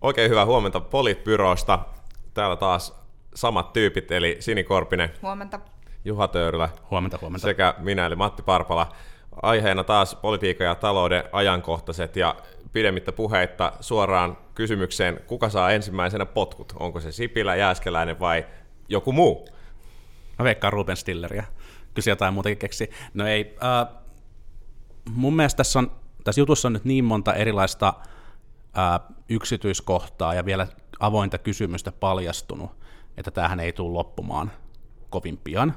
Oikein hyvää huomenta Politbyrosta. Täällä taas samat tyypit, eli Sini Korpinen, Huomenta. Juha Töyrylä Huomenta, huomenta. sekä minä, eli Matti Parpala. Aiheena taas politiikan ja talouden ajankohtaiset ja pidemmittä puheitta suoraan kysymykseen, kuka saa ensimmäisenä potkut? Onko se Sipilä, Jääskeläinen vai joku muu? Mä veikkaan Ruben Stilleria. Kysy jotain muutakin keksi. No ei. Äh, mun mielestä tässä, on, tässä jutussa on nyt niin monta erilaista äh, yksityiskohtaa ja vielä avointa kysymystä paljastunut, että tämähän ei tule loppumaan kovin pian,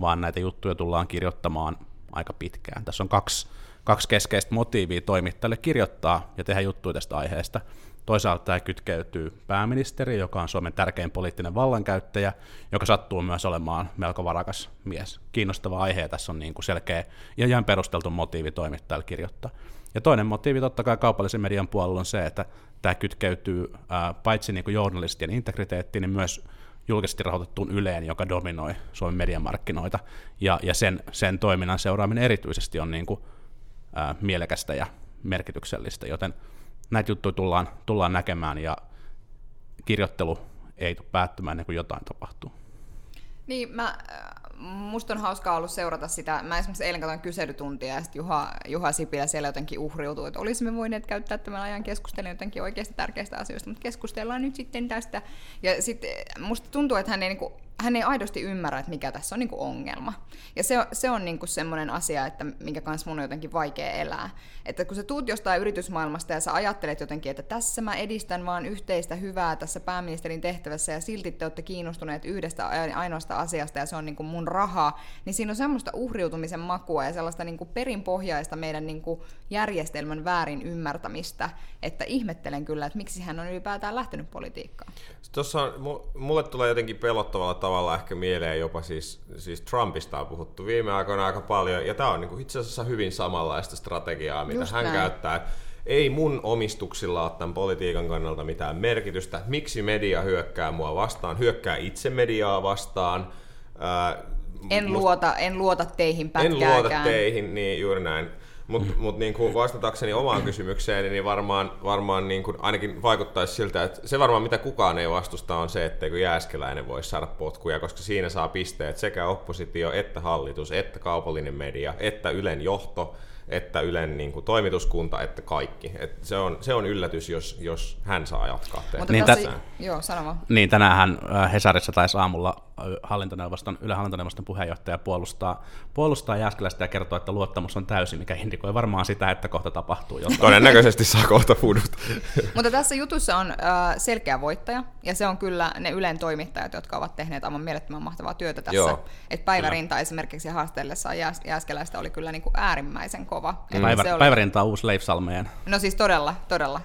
vaan näitä juttuja tullaan kirjoittamaan aika pitkään. Tässä on kaksi, kaksi keskeistä motiivia toimittajalle kirjoittaa ja tehdä juttuja tästä aiheesta. Toisaalta tämä kytkeytyy pääministeri, joka on Suomen tärkein poliittinen vallankäyttäjä, joka sattuu myös olemaan melko varakas mies. Kiinnostava aihe tässä on niin kuin selkeä ja ihan perusteltu motiivi toimittajalle kirjoittaa. Ja toinen motiivi totta kai kaupallisen median puolella on se, että tämä kytkeytyy ää, paitsi niin kuin journalistien integriteettiin, niin myös julkisesti rahoitettuun Yleen, joka dominoi Suomen mediamarkkinoita, ja, ja sen, sen toiminnan seuraaminen erityisesti on niin kuin, ää, mielekästä ja merkityksellistä, joten näitä juttuja tullaan, tullaan näkemään, ja kirjoittelu ei tule päättymään ennen kuin jotain tapahtuu. Niin, mä, musta on hauskaa ollut seurata sitä. Mä esimerkiksi eilen katsoin kyselytuntia ja sitten Juha, Juha Sipilä siellä jotenkin uhriutui, että olisimme voineet käyttää tämän ajan keskustelun jotenkin oikeasti tärkeistä asioista, mutta keskustellaan nyt sitten tästä. Ja sitten musta tuntuu, että hän ei niinku hän ei aidosti ymmärrä, että mikä tässä on niin kuin ongelma. Ja se, se on niin kuin semmoinen asia, että minkä kanssa mun on jotenkin vaikea elää. Että kun sä tuut jostain yritysmaailmasta ja sä ajattelet jotenkin, että tässä mä edistän vaan yhteistä hyvää tässä pääministerin tehtävässä ja silti te olette kiinnostuneet yhdestä ainoasta asiasta ja se on niin kuin mun rahaa, niin siinä on semmoista uhriutumisen makua ja sellaista niin kuin perinpohjaista meidän niin kuin järjestelmän väärin ymmärtämistä, että ihmettelen kyllä, että miksi hän on ylipäätään lähtenyt politiikkaan. Tuossa on, mulle tulee jotenkin pelottavalla tavalla ehkä mieleen jopa siis, siis Trumpista on puhuttu viime aikoina aika paljon, ja tämä on niin kuin itse asiassa hyvin samanlaista strategiaa, mitä Just hän näin. käyttää. Ei mun omistuksilla ole tämän politiikan kannalta mitään merkitystä. Miksi media hyökkää mua vastaan? Hyökkää itse mediaa vastaan. Ää, en, must... luota, en luota teihin pätkääkään. En luota teihin, niin juuri näin. Mutta mut niin vastatakseni omaan kysymykseen, niin varmaan, varmaan niin kuin ainakin vaikuttaisi siltä, että se varmaan mitä kukaan ei vastusta on se, etteikö Jääskeläinen voi saada potkuja, koska siinä saa pisteet sekä oppositio, että hallitus, että kaupallinen media, että Ylen johto, että Ylen niin kuin, toimituskunta, että kaikki. Et se, on, se on yllätys, jos, jos hän saa jatkaa Mutta niin, tässä, joo, sano Niin, tänään äh, Hesarissa taisi aamulla hallintoneuvoston, Yle hallintoneuvoston puheenjohtaja puolustaa, puolustaa Jääskeläistä ja kertoo, että luottamus on täysin, mikä indikoi varmaan sitä, että kohta tapahtuu jotain. Todennäköisesti saa kohta fudut. Mutta tässä jutussa on äh, selkeä voittaja, ja se on kyllä ne Ylen toimittajat, jotka ovat tehneet aivan mielettömän mahtavaa työtä tässä. Joo, Et Päivärinta kyllä. esimerkiksi haastellessaan Jääs- Jääskeläistä oli kyllä niin kuin äärimmäisen kova. Päivä, oli... Päivärinta on uusi Leif Salmeen. No siis todella, todella.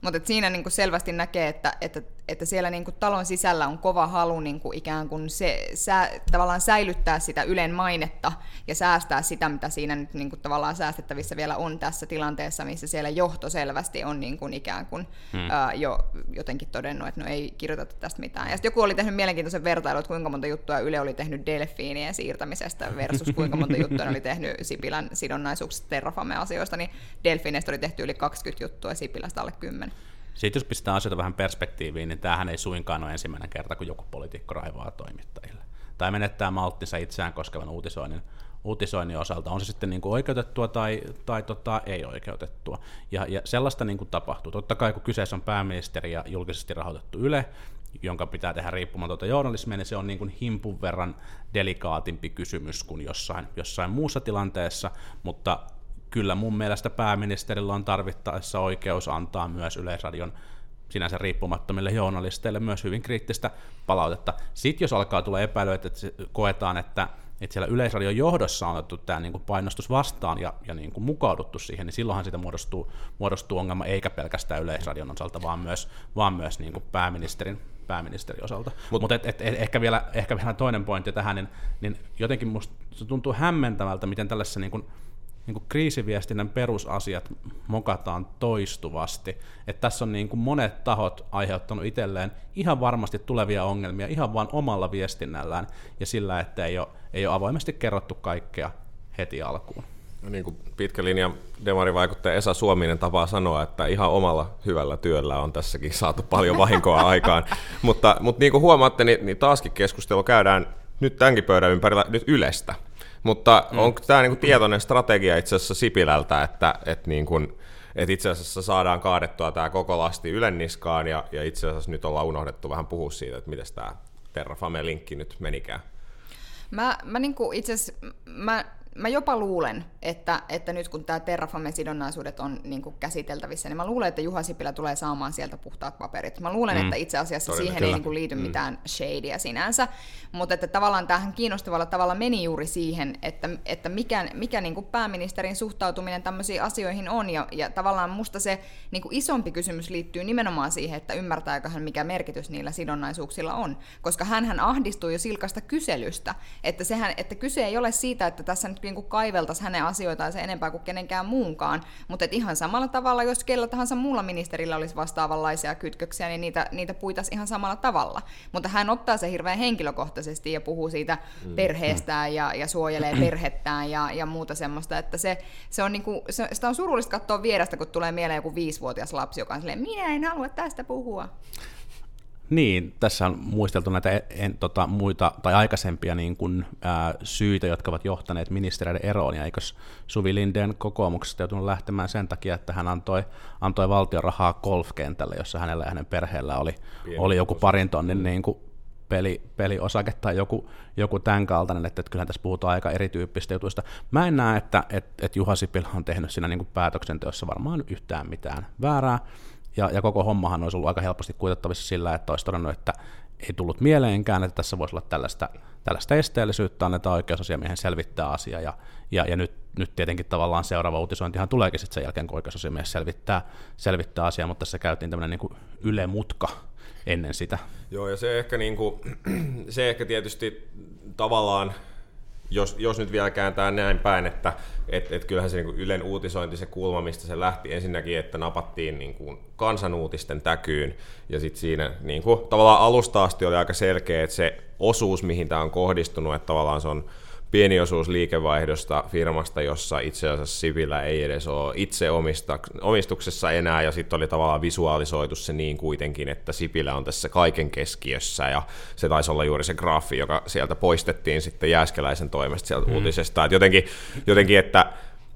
Mutta siinä niinku selvästi näkee, että, että että siellä niin kuin talon sisällä on kova halu niin kuin ikään kuin se, sä, tavallaan säilyttää sitä Ylen mainetta ja säästää sitä, mitä siinä nyt niin kuin tavallaan säästettävissä vielä on tässä tilanteessa, missä siellä johto selvästi on niin kuin ikään kuin hmm. ää, jo jotenkin todennut, että no ei kirjoiteta tästä mitään. Ja sitten joku oli tehnyt mielenkiintoisen vertailun, että kuinka monta juttua Yle oli tehnyt delfiinien siirtämisestä versus kuinka monta juttua oli tehnyt Sipilän sidonnaisuuksista Terrafame-asioista, niin delfiineistä oli tehty yli 20 juttua ja Sipilästä alle 10. Sitten jos pistää asioita vähän perspektiiviin, niin tämähän ei suinkaan ole ensimmäinen kerta, kun joku poliitikko raivaa toimittajille. Tai menettää malttinsa itseään koskevan uutisoinnin, uutisoinnin osalta, on se sitten niin kuin oikeutettua tai, tai tota, ei oikeutettua. Ja, ja sellaista niin kuin tapahtuu. Totta kai kun kyseessä on pääministeri ja julkisesti rahoitettu Yle, jonka pitää tehdä riippumatonta journalismia, niin se on niin kuin himpun verran delikaatimpi kysymys kuin jossain, jossain muussa tilanteessa, mutta kyllä mun mielestä pääministerillä on tarvittaessa oikeus antaa myös Yleisradion sinänsä riippumattomille journalisteille myös hyvin kriittistä palautetta. Sitten jos alkaa tulla epäilyä, että koetaan, että, että siellä Yleisradion johdossa on otettu tämä niin kuin painostus vastaan ja, ja niin kuin mukauduttu siihen, niin silloinhan siitä muodostuu, muodostuu ongelma eikä pelkästään Yleisradion osalta, vaan myös, vaan myös niin kuin pääministerin, pääministerin osalta. Mutta Mut et, et, et, ehkä, vielä, ehkä vielä toinen pointti tähän, niin, niin jotenkin musta se tuntuu hämmentävältä, miten tällaisessa niin kuin niin kuin kriisiviestinnän perusasiat mokataan toistuvasti. Että tässä on niin kuin monet tahot aiheuttanut itselleen ihan varmasti tulevia ongelmia ihan vain omalla viestinnällään ja sillä, että ei ole, ei ole avoimesti kerrottu kaikkea heti alkuun. niin kuin pitkä linja demarivaikuttaja Esa Suominen tapaa sanoa, että ihan omalla hyvällä työllä on tässäkin saatu paljon vahinkoa aikaan. mutta, mutta niin kuin huomaatte, niin, niin taaskin keskustelu käydään nyt tämänkin pöydän ympärillä nyt Ylestä. Mutta mm. onko tämä niin tietoinen strategia itse asiassa Sipilältä, että, että, niin kuin, että itse asiassa saadaan kaadettua tämä koko lasti Ylen niskaan ja, ja itse asiassa nyt ollaan unohdettu vähän puhua siitä, että miten tämä Terrafame-linkki nyt menikään? Mä, mä niinku itse asiassa, mä mä jopa luulen, että, että nyt kun tämä Terrafamen sidonnaisuudet on niin kuin käsiteltävissä, niin mä luulen, että Juha Sipilä tulee saamaan sieltä puhtaat paperit. Mä luulen, mm. että itse asiassa Todella, siihen kyllä. ei niin kuin liity mm. mitään shadeja sinänsä, mutta että tavallaan tämähän kiinnostavalla tavalla meni juuri siihen, että, että mikä, mikä niin kuin pääministerin suhtautuminen tämmöisiin asioihin on, ja, ja tavallaan musta se niin kuin isompi kysymys liittyy nimenomaan siihen, että ymmärtääkö hän, mikä merkitys niillä sidonnaisuuksilla on, koska hän ahdistuu jo silkasta kyselystä, että, sehän, että kyse ei ole siitä, että tässä nyt niin kuin kaiveltaisi hänen asioitaan se enempää kuin kenenkään muunkaan. Mutta ihan samalla tavalla, jos kellä tahansa muulla ministerillä olisi vastaavanlaisia kytköksiä, niin niitä, niitä puitaisi ihan samalla tavalla. Mutta hän ottaa se hirveän henkilökohtaisesti ja puhuu siitä mm. perheestään ja, ja suojelee perhettään ja, ja muuta semmoista, että se, se on niinku, se, sitä on surullista katsoa vierestä, kun tulee mieleen joku viisivuotias lapsi, joka on silleen, minä en halua tästä puhua. Niin, tässä on muisteltu näitä en, tota, muita tai aikaisempia niin kuin, ää, syitä, jotka ovat johtaneet ministeriöiden eroon, ja eikös Suvi Linden kokoomuksesta joutunut lähtemään sen takia, että hän antoi, antoi valtion rahaa golfkentälle, jossa hänellä ja hänen perheellä oli, oli joku parin tonnin niin kuin, peli, peliosake tai joku, joku tämän kaltainen, että, että kyllähän tässä puhutaan aika erityyppistä jutuista. Mä en näe, että, että, että Juha Sipilä on tehnyt siinä niin kuin päätöksenteossa varmaan yhtään mitään väärää, ja, ja koko hommahan olisi ollut aika helposti kuitattavissa sillä, että olisi todennut, että ei tullut mieleenkään, että tässä voisi olla tällaista, tällaista esteellisyyttä, annetaan oikeusasiamiehen selvittää asia, ja, ja, ja nyt, nyt tietenkin tavallaan seuraava uutisointihan tuleekin sitten sen jälkeen, kun oikeusasiamies selvittää, selvittää asiaa, mutta tässä käytiin tämmöinen niin ylemutka ennen sitä. Joo, ja se ehkä, niin kuin, se ehkä tietysti tavallaan jos, jos nyt vielä kääntää näin päin, että et, et kyllähän se niin Ylen uutisointi, se kulma, mistä se lähti ensinnäkin, että napattiin niin kuin kansanuutisten täkyyn, ja sitten siinä niin kuin, tavallaan alusta asti oli aika selkeä, että se osuus, mihin tämä on kohdistunut, että tavallaan se on pieni osuus liikevaihdosta firmasta, jossa itse asiassa Sipilä ei edes ole itse omista, omistuksessa enää, ja sitten oli tavallaan visualisoitu se niin kuitenkin, että Sipilä on tässä kaiken keskiössä, ja se taisi olla juuri se graafi, joka sieltä poistettiin sitten Jääskeläisen toimesta sieltä mm. uutisesta, että jotenkin, jotenkin että,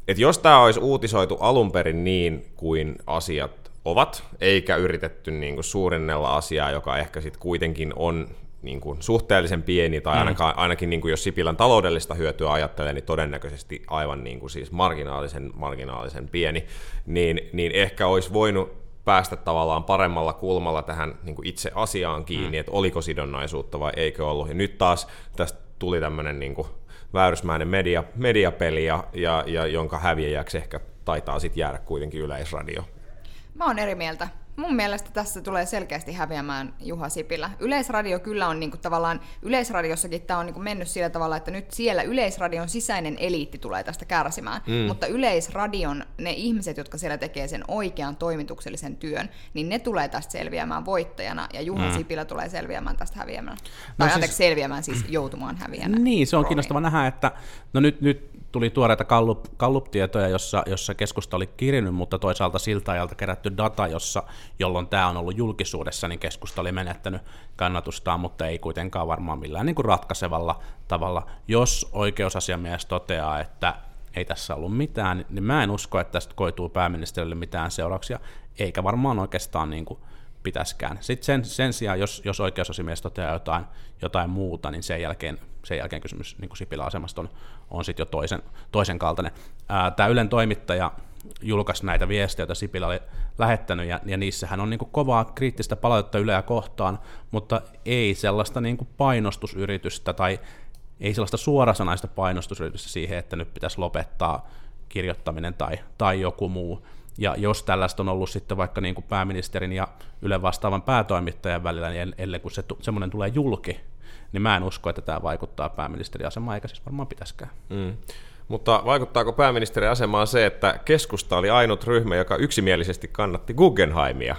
että jos tämä olisi uutisoitu alun perin niin kuin asiat ovat, eikä yritetty niin kuin suurinnella asiaa, joka ehkä sitten kuitenkin on niin kuin suhteellisen pieni, tai mm. ainakaan, ainakin niin kuin jos Sipilän taloudellista hyötyä ajattelee, niin todennäköisesti aivan niin kuin siis marginaalisen, marginaalisen pieni, niin, niin ehkä olisi voinut päästä tavallaan paremmalla kulmalla tähän niin kuin itse asiaan kiinni, mm. että oliko sidonnaisuutta vai eikö ollut. Ja nyt taas tästä tuli tämmöinen niin kuin väärysmäinen media, mediapeli, ja, ja, ja jonka häviäjäksi ehkä taitaa sitten jäädä kuitenkin yleisradio. Mä oon eri mieltä mun mielestä tässä tulee selkeästi häviämään Juha Sipilä. Yleisradio kyllä on niinku tavallaan, Yleisradiossakin tämä on niinku mennyt sillä tavalla, että nyt siellä Yleisradion sisäinen eliitti tulee tästä kärsimään, mm. mutta Yleisradion ne ihmiset, jotka siellä tekee sen oikean toimituksellisen työn, niin ne tulee tästä selviämään voittajana ja Juha mm. Sipilä tulee selviämään tästä häviämään. No tai siis, anteeksi, selviämään siis joutumaan häviämään. Niin, se on kiinnostava nähdä, että no nyt, nyt tuli tuoreita Gallup, Gallup-tietoja, jossa, jossa keskusta oli kirjannut, mutta toisaalta siltä ajalta kerätty data, jossa, jolloin tämä on ollut julkisuudessa, niin keskusta oli menettänyt kannatustaan, mutta ei kuitenkaan varmaan millään niin kuin ratkaisevalla tavalla. Jos oikeusasiamies toteaa, että ei tässä ollut mitään, niin mä en usko, että tästä koituu pääministerille mitään seurauksia, eikä varmaan oikeastaan niin kuin pitäisikään. Sitten sen, sen sijaan, jos, jos oikeusasiamies toteaa jotain, jotain muuta, niin sen jälkeen, sen jälkeen kysymys niin kuin Sipilä-asemasta on, on sitten jo toisen, toisen kaltainen. Tämä Ylen toimittaja julkaisi näitä viestejä, joita Sipilä oli lähettänyt, ja, ja niissähän on niin kuin kovaa kriittistä palautetta Yleä kohtaan, mutta ei sellaista niin kuin painostusyritystä tai ei sellaista suorasanaista painostusyritystä siihen, että nyt pitäisi lopettaa kirjoittaminen tai, tai joku muu. Ja jos tällaista on ollut sitten vaikka niin kuin pääministerin ja Ylen vastaavan päätoimittajan välillä, niin ellei kun se semmoinen tulee julki, niin mä en usko, että tämä vaikuttaa pääministerin asemaan, eikä siis varmaan pitäisikään. Mm. Mutta vaikuttaako pääministerin asemaan se, että keskusta oli ainut ryhmä, joka yksimielisesti kannatti Guggenheimia?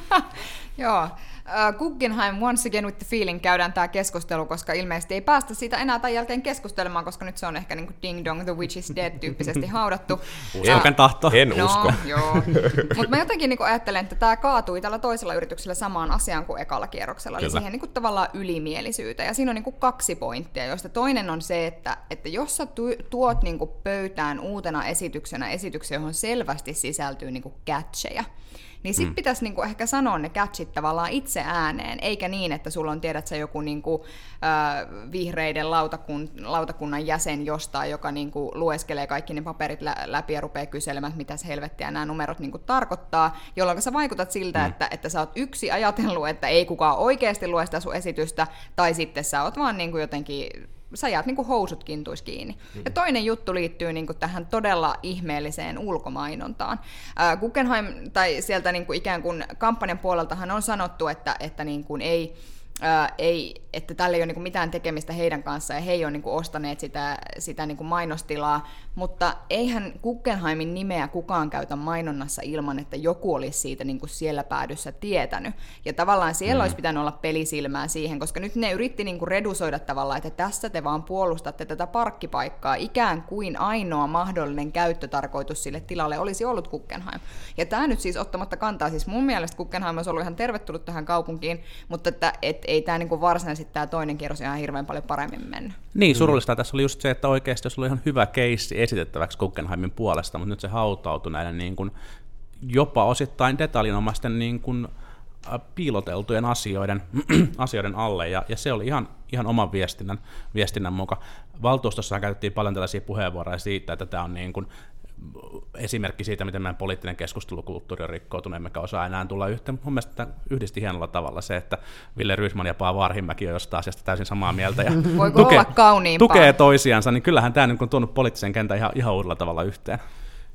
Joo, uh, Guggenheim Once Again with the Feeling käydään tämä keskustelu, koska ilmeisesti ei päästä siitä enää tämän jälkeen keskustelemaan, koska nyt se on ehkä niin kuin Ding Dong, The Witch is Dead tyyppisesti haudattu. Uskoken tahto. En No, usko. joo. Mutta mä jotenkin niinku ajattelen, että tämä kaatui tällä toisella yrityksellä samaan asiaan kuin ekalla kierroksella, eli Kyllä. siihen niinku tavallaan ylimielisyyteen. Ja siinä on niinku kaksi pointtia, joista toinen on se, että, että jos sä tu- tuot niinku pöytään uutena esityksenä esityksen, johon selvästi sisältyy niinku catcheja, niin sit mm. pitäisi niinku ehkä sanoa ne catchit tavallaan itse ääneen, eikä niin, että sulla on, tiedät sä, joku niinku, äh, vihreiden lautakun, lautakunnan jäsen jostain, joka niinku lueskelee kaikki ne paperit lä- läpi ja rupeaa kyselemään, mitä se helvettiä nämä numerot niinku tarkoittaa, jolloin sä vaikutat siltä, mm. että, että sä oot yksi ajatellut, että ei kukaan oikeasti lue sitä sun esitystä, tai sitten sä oot vaan niinku jotenkin sä jäät niinku housut kintuis kiinni. Mm. Ja toinen juttu liittyy niinku tähän todella ihmeelliseen ulkomainontaan. Äh, Guggenheim, tai sieltä niinku ikään kuin kampanjan puoleltahan on sanottu, että, että niinku ei, ää, ei, että tällä ei ole niinku mitään tekemistä heidän kanssaan ja he ei ole niinku ostaneet sitä, sitä niinku mainostilaa, mutta eihän Guggenheimin nimeä kukaan käytä mainonnassa ilman, että joku olisi siitä niinku siellä päädyssä tietänyt. Ja tavallaan siellä mm. olisi pitänyt olla pelisilmää siihen, koska nyt ne yritti niinku redusoida tavallaan, että tässä te vaan puolustatte tätä parkkipaikkaa, ikään kuin ainoa mahdollinen käyttötarkoitus sille tilalle olisi ollut Guggenheim. Ja tämä nyt siis ottamatta kantaa, siis mun mielestä Guggenheim olisi ollut ihan tervetullut tähän kaupunkiin, mutta että et, ei tämä niinku varsinaisesti tämä toinen kierros ihan hirveän paljon paremmin mennyt. Niin, surullista tässä oli just se, että oikeasti olisi ollut ihan hyvä keissi esitettäväksi Guggenheimin puolesta, mutta nyt se hautautui näiden niin kuin, jopa osittain detaljinomaisten niin kuin, piiloteltujen asioiden, asioiden alle, ja, ja se oli ihan, ihan oman viestinnän, viestinnän mukaan. Valtuustossa käytettiin paljon tällaisia puheenvuoroja siitä, että tämä on niin kuin, esimerkki siitä, miten meidän poliittinen keskustelukulttuuri on rikkoutunut, emmekä osaa enää tulla yhteen. Mun mielestä yhdisti hienolla tavalla se, että Ville Rydman ja Paavo Arhimäki on jostain asiasta täysin samaa mieltä ja kauniimpaa? tukee toisiansa, niin kyllähän tämä on tuonut poliittisen kentän ihan, ihan uudella tavalla yhteen.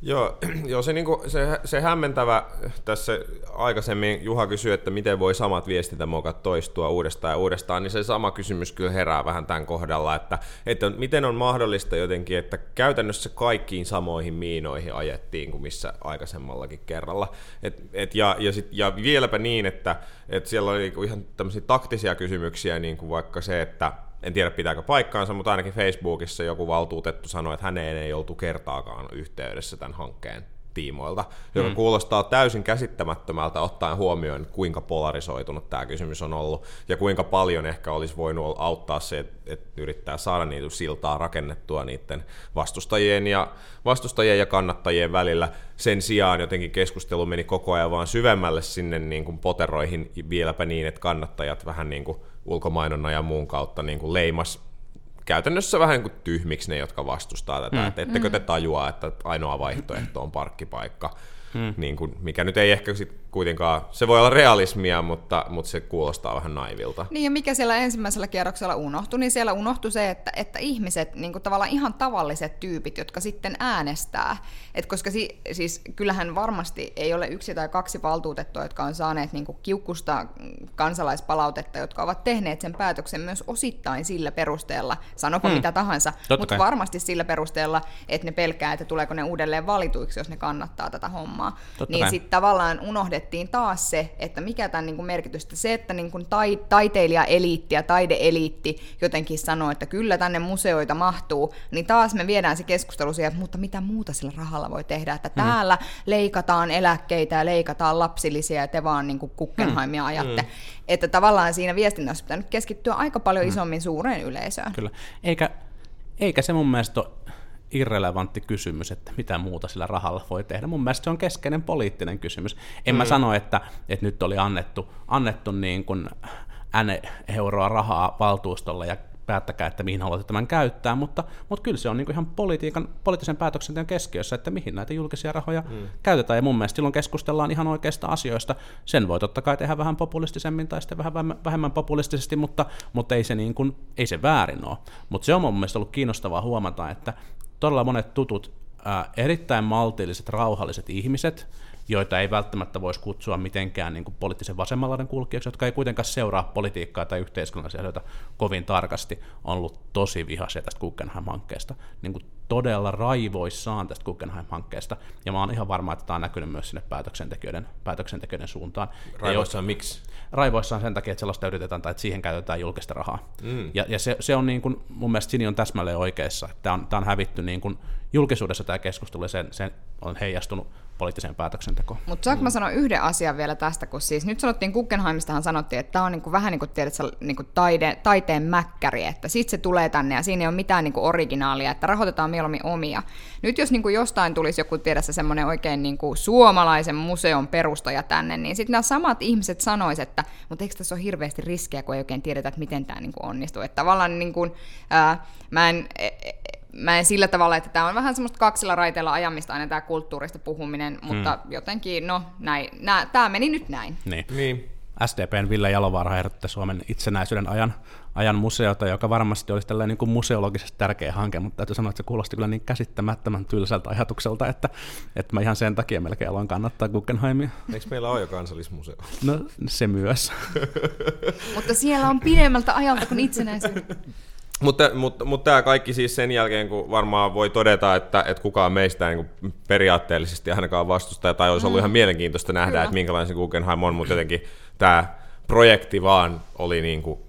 Joo, joo se, niinku, se, se hämmentävä tässä aikaisemmin Juha kysyi, että miten voi samat viestintämokat toistua uudestaan ja uudestaan, niin se sama kysymys kyllä herää vähän tämän kohdalla, että, että miten on mahdollista jotenkin, että käytännössä kaikkiin samoihin miinoihin ajettiin kuin missä aikaisemmallakin kerralla. Et, et ja, ja, sit, ja vieläpä niin, että et siellä oli niinku ihan tämmöisiä taktisia kysymyksiä, niin kuin vaikka se, että en tiedä pitääkö paikkaansa, mutta ainakin Facebookissa joku valtuutettu sanoi, että häneen ei oltu kertaakaan yhteydessä tämän hankkeen tiimoilta, joka mm. kuulostaa täysin käsittämättömältä ottaen huomioon, kuinka polarisoitunut tämä kysymys on ollut ja kuinka paljon ehkä olisi voinut auttaa se, että, että yrittää saada niitä siltaa rakennettua niiden vastustajien ja, vastustajien ja kannattajien välillä. Sen sijaan jotenkin keskustelu meni koko ajan vaan syvemmälle sinne niin kuin poteroihin vieläpä niin, että kannattajat vähän niin kuin ulkomainonnan ja muun kautta niin kuin leimas käytännössä vähän niin kuin tyhmiksi ne, jotka vastustaa tätä. Mm. Että ettekö te tajua, että ainoa vaihtoehto on parkkipaikka, mm. niin kuin, mikä nyt ei ehkä sit kuitenkaan, se voi olla realismia, mutta, mutta se kuulostaa vähän naivilta. Niin ja mikä siellä ensimmäisellä kierroksella unohtui, niin siellä unohtui se, että, että ihmiset, niin kuin tavallaan ihan tavalliset tyypit, jotka sitten äänestää, et koska si, siis kyllähän varmasti ei ole yksi tai kaksi valtuutettua, jotka on saaneet niin kuin kiukkusta kansalaispalautetta, jotka ovat tehneet sen päätöksen myös osittain sillä perusteella, sanopa hmm. mitä tahansa, Totta mutta kai. varmasti sillä perusteella, että ne pelkää, että tuleeko ne uudelleen valituiksi, jos ne kannattaa tätä hommaa. Totta niin sitten tavallaan unohdettiin taas se, että mikä tämän niin kuin merkitystä, se, että niin kuin tai, taiteilijaeliitti ja taideeliitti jotenkin sanoo, että kyllä tänne museoita mahtuu, niin taas me viedään se keskustelu siihen, että mutta mitä muuta sillä rahalla voi tehdä, että Hmm. täällä leikataan eläkkeitä ja leikataan lapsilisiä ja te vaan niin kuin Guggenheimia Hmm. ajatte. Että tavallaan siinä viestinnässä pitää nyt keskittyä aika paljon isommin suureen yleisöön. Kyllä. Eikä, eikä se mun mielestä ole irrelevantti kysymys, että mitä muuta sillä rahalla voi tehdä. Mun mielestä se on keskeinen poliittinen kysymys. En mm. mä sano, että, että nyt oli annettu, annettu niin kuin N euroa rahaa valtuustolle ja päättäkää, että mihin haluatte tämän käyttää, mutta, mutta kyllä se on niin kuin ihan politiikan, poliittisen päätöksenteon keskiössä, että mihin näitä julkisia rahoja mm. käytetään, ja mun mielestä silloin keskustellaan ihan oikeista asioista. Sen voi totta kai tehdä vähän populistisemmin tai sitten vähän vähemmän- vähemmän populistisesti, mutta, mutta ei, se niin kuin, ei se väärin ole. Mutta se on mun mielestä ollut kiinnostavaa huomata, että todella monet tutut, ää, erittäin maltilliset, rauhalliset ihmiset, joita ei välttämättä voisi kutsua mitenkään niin kuin poliittisen vasemmanlaiden kulkijaksi, jotka ei kuitenkaan seuraa politiikkaa tai yhteiskunnallisia asioita kovin tarkasti, on ollut tosi vihaisia tästä Guggenheim-hankkeesta. Niin kuin todella raivoissaan tästä Guggenheim-hankkeesta, ja mä oon ihan varma, että tämä on näkynyt myös sinne päätöksentekijöiden, päätöksentekijöiden suuntaan. Raivoissaan miksi? Raivoissaan sen takia, että sellaista yritetään tai että siihen käytetään julkista rahaa. Mm. Ja, ja se, se, on niin kuin, mun mielestä Sini on täsmälleen oikeassa. Tämä on, tämä on hävitty niin kuin julkisuudessa tämä keskustelu ja sen, sen on heijastunut poliittiseen päätöksentekoon. Mutta saanko mä sanoa yhden asian vielä tästä, kun siis nyt sanottiin Guggenheimistahan sanottiin, että tämä on niinku vähän niin kuin tiedät, niinku taide, taiteen mäkkäri, että sitten se tulee tänne ja siinä ei ole mitään niinku originaalia, että rahoitetaan mieluummin omia. Nyt jos niinku jostain tulisi joku tiedä semmoinen oikein niinku suomalaisen museon perustaja tänne, niin sitten nämä samat ihmiset sanoisivat, että mutta eikö tässä ole hirveästi riskejä, kun ei oikein tiedetä, että miten tämä niinku onnistuu. Että tavallaan niinku, ää, mä en, e, e, mä en sillä tavalla, että tämä on vähän semmoista kaksilla raiteilla ajamista aina tämä kulttuurista puhuminen, mutta mm. jotenkin, no, näin, nää, tämä meni nyt näin. Niin. niin. SDPn Ville Jalovaara ehdotti Suomen itsenäisyyden ajan, ajan museota, joka varmasti olisi tällainen niin kuin museologisesti tärkeä hanke, mutta täytyy sanoa, että se kuulosti kyllä niin käsittämättömän tylsältä ajatukselta, että, että mä ihan sen takia melkein aloin kannattaa Guggenheimia. Eikö meillä ole jo kansallismuseo? No se myös. mutta siellä on pidemmältä ajalta kuin itsenäisyys. Mutta, mutta, mutta tämä kaikki siis sen jälkeen, kun varmaan voi todeta, että, että kukaan meistä niin periaatteellisesti ainakaan vastusta, tai olisi ollut mm. ihan mielenkiintoista nähdä, Kyllä. että minkälainen se Guggenheim on, mutta jotenkin tämä projekti vaan oli niin kuin,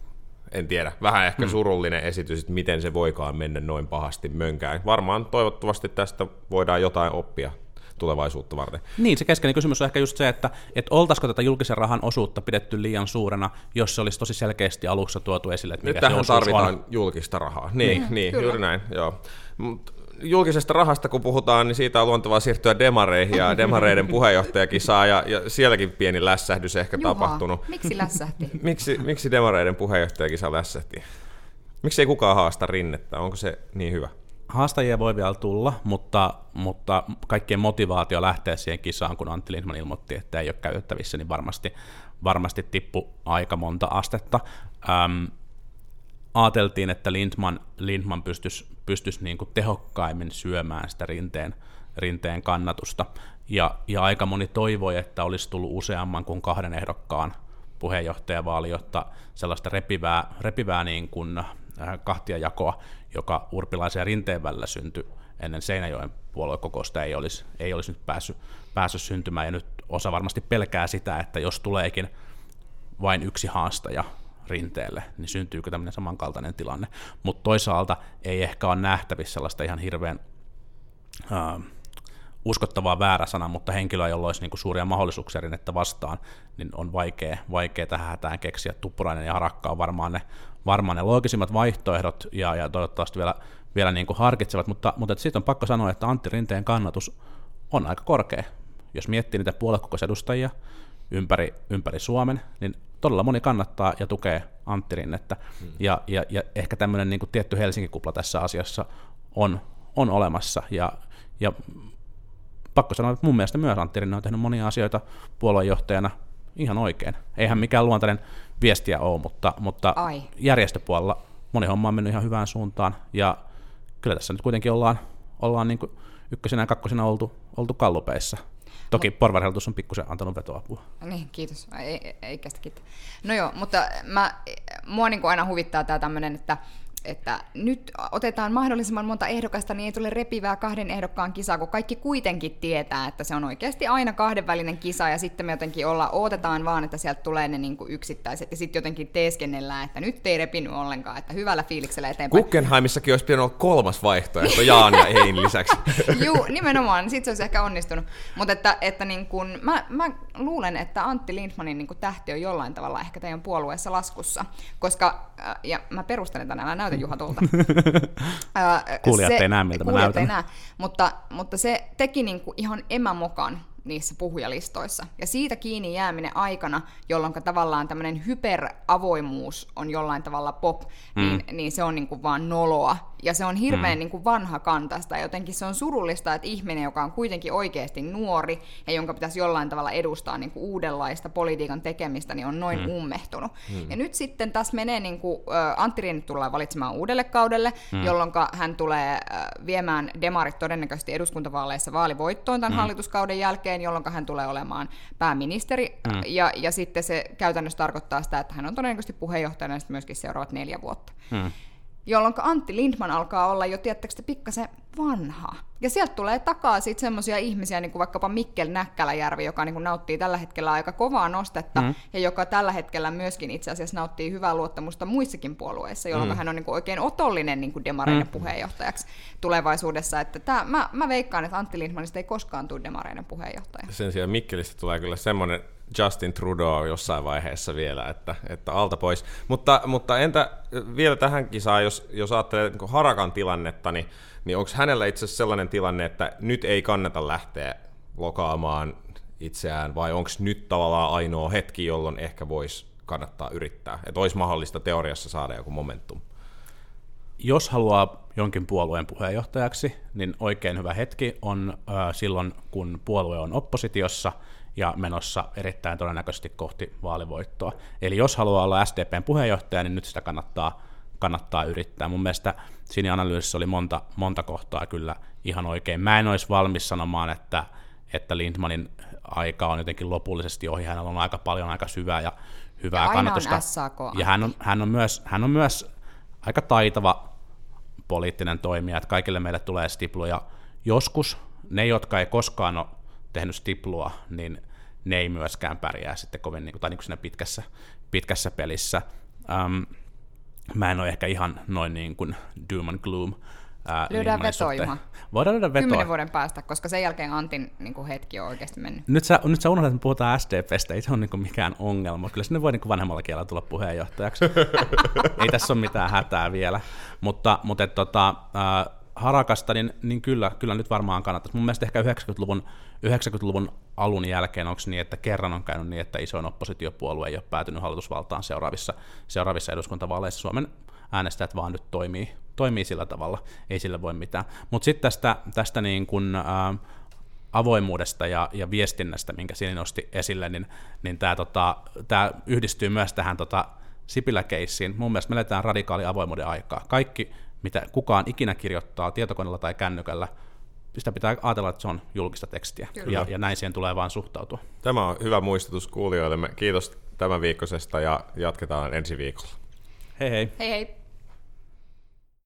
en tiedä, vähän ehkä mm. surullinen esitys, että miten se voikaan mennä noin pahasti mönkään. Varmaan toivottavasti tästä voidaan jotain oppia tulevaisuutta varten. Niin, se keskeinen kysymys on ehkä just se, että, että oltaisiko tätä julkisen rahan osuutta pidetty liian suurena, jos se olisi tosi selkeästi alussa tuotu esille, että mikä Nyt tähän tarvitaan on. julkista rahaa. Niin, mm, niin juuri näin, joo. Mut julkisesta rahasta kun puhutaan, niin siitä on luontevaa siirtyä demareihin, ja demareiden puheenjohtajakin saa, ja, ja sielläkin pieni lässähdys ehkä Juha, tapahtunut. miksi lässähti? miksi, miksi demareiden puheenjohtajakin saa lässähtiä? Miksi ei kukaan haasta rinnettä? Onko se niin hyvä? Haastajia voi vielä tulla, mutta, mutta kaikkien motivaatio lähteä siihen kisaan, kun Antti Lindman ilmoitti, että ei ole käytettävissä, niin varmasti, varmasti tippu aika monta astetta. Ähm, ajateltiin, että Lindman, Lindman pystyisi, pystyisi niin kuin tehokkaimmin syömään sitä rinteen, rinteen kannatusta. Ja, ja aika moni toivoi, että olisi tullut useamman kuin kahden ehdokkaan puheenjohtajavaali, jotta sellaista repivää, repivää niin kuin Äh, kahtia jakoa, joka Urpilaisen ja Rinteen välillä syntyi ennen Seinäjoen puoluekokousta, ei olisi, ei olisi nyt päässyt, päässyt syntymään, ja nyt osa varmasti pelkää sitä, että jos tuleekin vain yksi haastaja rinteelle, niin syntyykö tämmöinen samankaltainen tilanne. Mutta toisaalta ei ehkä ole nähtävissä sellaista ihan hirveän äh, uskottavaa väärä sana, mutta henkilöä, jolla olisi niinku suuria mahdollisuuksia rinnettä vastaan, niin on vaikea, vaikea tähän hätään keksiä. Tuppurainen ja Harakka on varmaan ne, varmaan ne loogisimmat vaihtoehdot ja, ja toivottavasti vielä, vielä niin kuin harkitsevat, mutta, mutta sitten on pakko sanoa, että Antti Rinteen kannatus on aika korkea. Jos miettii niitä puoluekokousedustajia ympäri, ympäri Suomen, niin todella moni kannattaa ja tukee Antti Rinnettä. Hmm. Ja, ja, ja ehkä tämmöinen niin kuin tietty Helsinki-kupla tässä asiassa on, on olemassa. Ja, ja pakko sanoa, että mun mielestä myös Antti Rinne on tehnyt monia asioita puoluejohtajana ihan oikein. Eihän mikään luontainen viestiä ole, mutta, mutta järjestöpuolella moni homma on mennyt ihan hyvään suuntaan, ja kyllä tässä nyt kuitenkin ollaan, ollaan niin ykkösenä ja kakkosena oltu, oltu kallupeissa. Toki porvarheltus on pikkusen antanut vetoapua. Niin, kiitos. Ei, ei kestä No joo, mutta mä, mua niin kuin aina huvittaa tämä tämmöinen, että että nyt otetaan mahdollisimman monta ehdokasta, niin ei tule repivää kahden ehdokkaan kisaa, kun kaikki kuitenkin tietää, että se on oikeasti aina kahdenvälinen kisa, ja sitten me jotenkin olla, odotetaan vaan, että sieltä tulee ne niin kuin yksittäiset, ja sitten jotenkin teeskennellään, että nyt ei repinyt ollenkaan, että hyvällä fiiliksellä eteenpäin. Guggenheimissakin olisi pitänyt olla kolmas vaihtoehto, Jaan ja Ein lisäksi. Juu, nimenomaan, sitten se olisi ehkä onnistunut. Mutta että, että niin kun, mä, mä luulen, että Antti Lindmanin niin tähti on jollain tavalla ehkä teidän puolueessa laskussa, koska, ja mä perustelen tänään, älä näytä näytä Juha tulta. Kuulijat se, ei näe, miltä mä näytän. Ei näe, mutta, mutta se teki niinku ihan emämokan niissä puhujalistoissa. Ja siitä kiinni jääminen aikana, jolloin tavallaan tämmöinen hyperavoimuus on jollain tavalla pop, mm. niin, niin se on niin kuin vaan noloa. Ja se on hirveän mm. niin kuin vanha kantasta. Jotenkin se on surullista, että ihminen, joka on kuitenkin oikeasti nuori ja jonka pitäisi jollain tavalla edustaa niin kuin uudenlaista politiikan tekemistä, niin on noin mm. ummehtunut. Mm. Ja nyt sitten tässä menee, niin kuin, Antti Rinne tulee valitsemaan uudelle kaudelle, mm. jolloin hän tulee viemään demarit todennäköisesti eduskuntavaaleissa vaalivoittoon tämän mm. hallituskauden jälkeen, jolloin hän tulee olemaan pääministeri. Mm. Ja, ja sitten se käytännössä tarkoittaa sitä, että hän on todennäköisesti puheenjohtajana myöskin seuraavat neljä vuotta. Mm jolloin Antti Lindman alkaa olla jo, tiettäkö pikkasen vanha. Ja sieltä tulee takaa sitten semmoisia ihmisiä, niin kuin vaikkapa Mikkel Näkkäläjärvi, joka niin kuin nauttii tällä hetkellä aika kovaa nostetta, mm. ja joka tällä hetkellä myöskin itse asiassa nauttii hyvää luottamusta muissakin puolueissa, jolloin mm. hän on niin kuin oikein otollinen niin kuin demareiden mm. puheenjohtajaksi tulevaisuudessa. Että tää, mä, mä veikkaan, että Antti Lindmanista ei koskaan tule demareiden puheenjohtaja. Sen sijaan Mikkelistä tulee kyllä semmoinen Justin Trudeau jossain vaiheessa vielä, että, että alta pois. Mutta, mutta entä vielä tähän kisaan, jos, jos ajattelee niin Harakan tilannetta, niin, niin onko hänellä itse asiassa sellainen tilanne, että nyt ei kannata lähteä lokaamaan itseään, vai onko nyt tavallaan ainoa hetki, jolloin ehkä voisi kannattaa yrittää, että olisi mahdollista teoriassa saada joku momentum? Jos haluaa jonkin puolueen puheenjohtajaksi, niin oikein hyvä hetki on äh, silloin, kun puolue on oppositiossa – ja menossa erittäin todennäköisesti kohti vaalivoittoa. Eli jos haluaa olla SDPn puheenjohtaja, niin nyt sitä kannattaa, kannattaa yrittää. Mun mielestä siinä analyysissä oli monta, monta kohtaa kyllä ihan oikein. Mä en olisi valmis sanomaan, että, että Lindmanin aika on jotenkin lopullisesti ohi. Hänellä on aika paljon aika syvää ja hyvää ja kannatusta. ja hän on, hän, on myös, hän on myös aika taitava poliittinen toimija, että kaikille meille tulee stipluja joskus. Ne, jotka ei koskaan ole tehnyt stiplua, niin ne ei myöskään pärjää sitten kovin niin kuin, tai niin kuin siinä pitkässä, pitkässä pelissä. Um, mä en ole ehkä ihan noin niin kuin doom and gloom. Ää, Lyödään veto, Juha. Voidaan lyödä vetoa. Kymmenen vuoden päästä, koska sen jälkeen Antin niin kuin hetki on oikeasti mennyt. Nyt sä, nyt sä unohdat, että me puhutaan SDPstä, ei se ole niin kuin mikään ongelma. Kyllä sinne voi niin kuin vanhemmalla kielellä tulla puheenjohtajaksi. ei tässä ole mitään hätää vielä. Mutta, mutta et, tota, äh, Harakasta, niin, niin kyllä, kyllä nyt varmaan kannattaisi. Mun mielestä ehkä 90-luvun, 90-luvun alun jälkeen onko niin, että kerran on käynyt niin, että isoin oppositiopuolue ei ole päätynyt hallitusvaltaan seuraavissa, seuraavissa eduskuntavaaleissa. Suomen äänestäjät vaan nyt toimii, toimii sillä tavalla, ei sille voi mitään. Mutta sitten tästä, tästä niin kun, ää, avoimuudesta ja, ja viestinnästä, minkä Sini nosti esille, niin, niin tämä tota, yhdistyy myös tähän tota, Sipilä-keissiin. Mun mielestä me eletään radikaali avoimuuden aikaa. Kaikki mitä kukaan ikinä kirjoittaa tietokoneella tai kännykällä, sitä pitää ajatella, että se on julkista tekstiä, ja, ja näin siihen tulee vaan suhtautua. Tämä on hyvä muistutus kuulijoillemme. Kiitos tämän viikkoisesta ja jatketaan ensi viikolla. Hei hei. Hei hei.